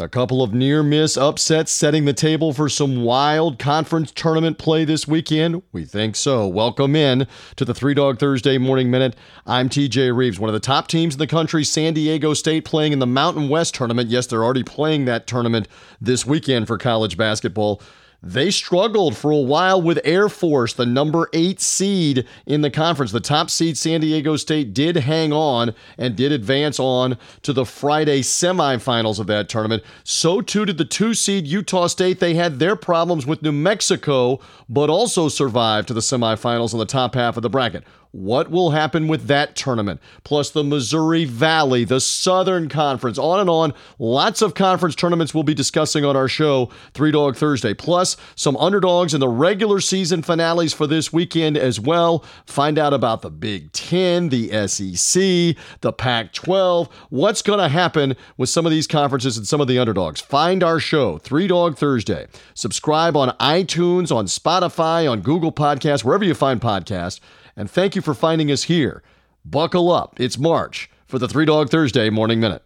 A couple of near miss upsets setting the table for some wild conference tournament play this weekend? We think so. Welcome in to the Three Dog Thursday Morning Minute. I'm TJ Reeves, one of the top teams in the country, San Diego State, playing in the Mountain West tournament. Yes, they're already playing that tournament this weekend for college basketball. They struggled for a while with Air Force, the number eight seed in the conference. The top seed, San Diego State, did hang on and did advance on to the Friday semifinals of that tournament. So too did the two seed Utah State. They had their problems with New Mexico, but also survived to the semifinals in the top half of the bracket what will happen with that tournament, plus the Missouri Valley, the Southern Conference, on and on. Lots of conference tournaments we'll be discussing on our show, Three Dog Thursday, plus some underdogs in the regular season finales for this weekend as well. Find out about the Big Ten, the SEC, the Pac 12, what's going to happen with some of these conferences and some of the underdogs. Find our show, Three Dog Thursday. Subscribe on iTunes, on Spotify, on Google Podcasts, wherever you find podcasts. And thank you for finding us here. Buckle up. It's March for the Three Dog Thursday Morning Minute.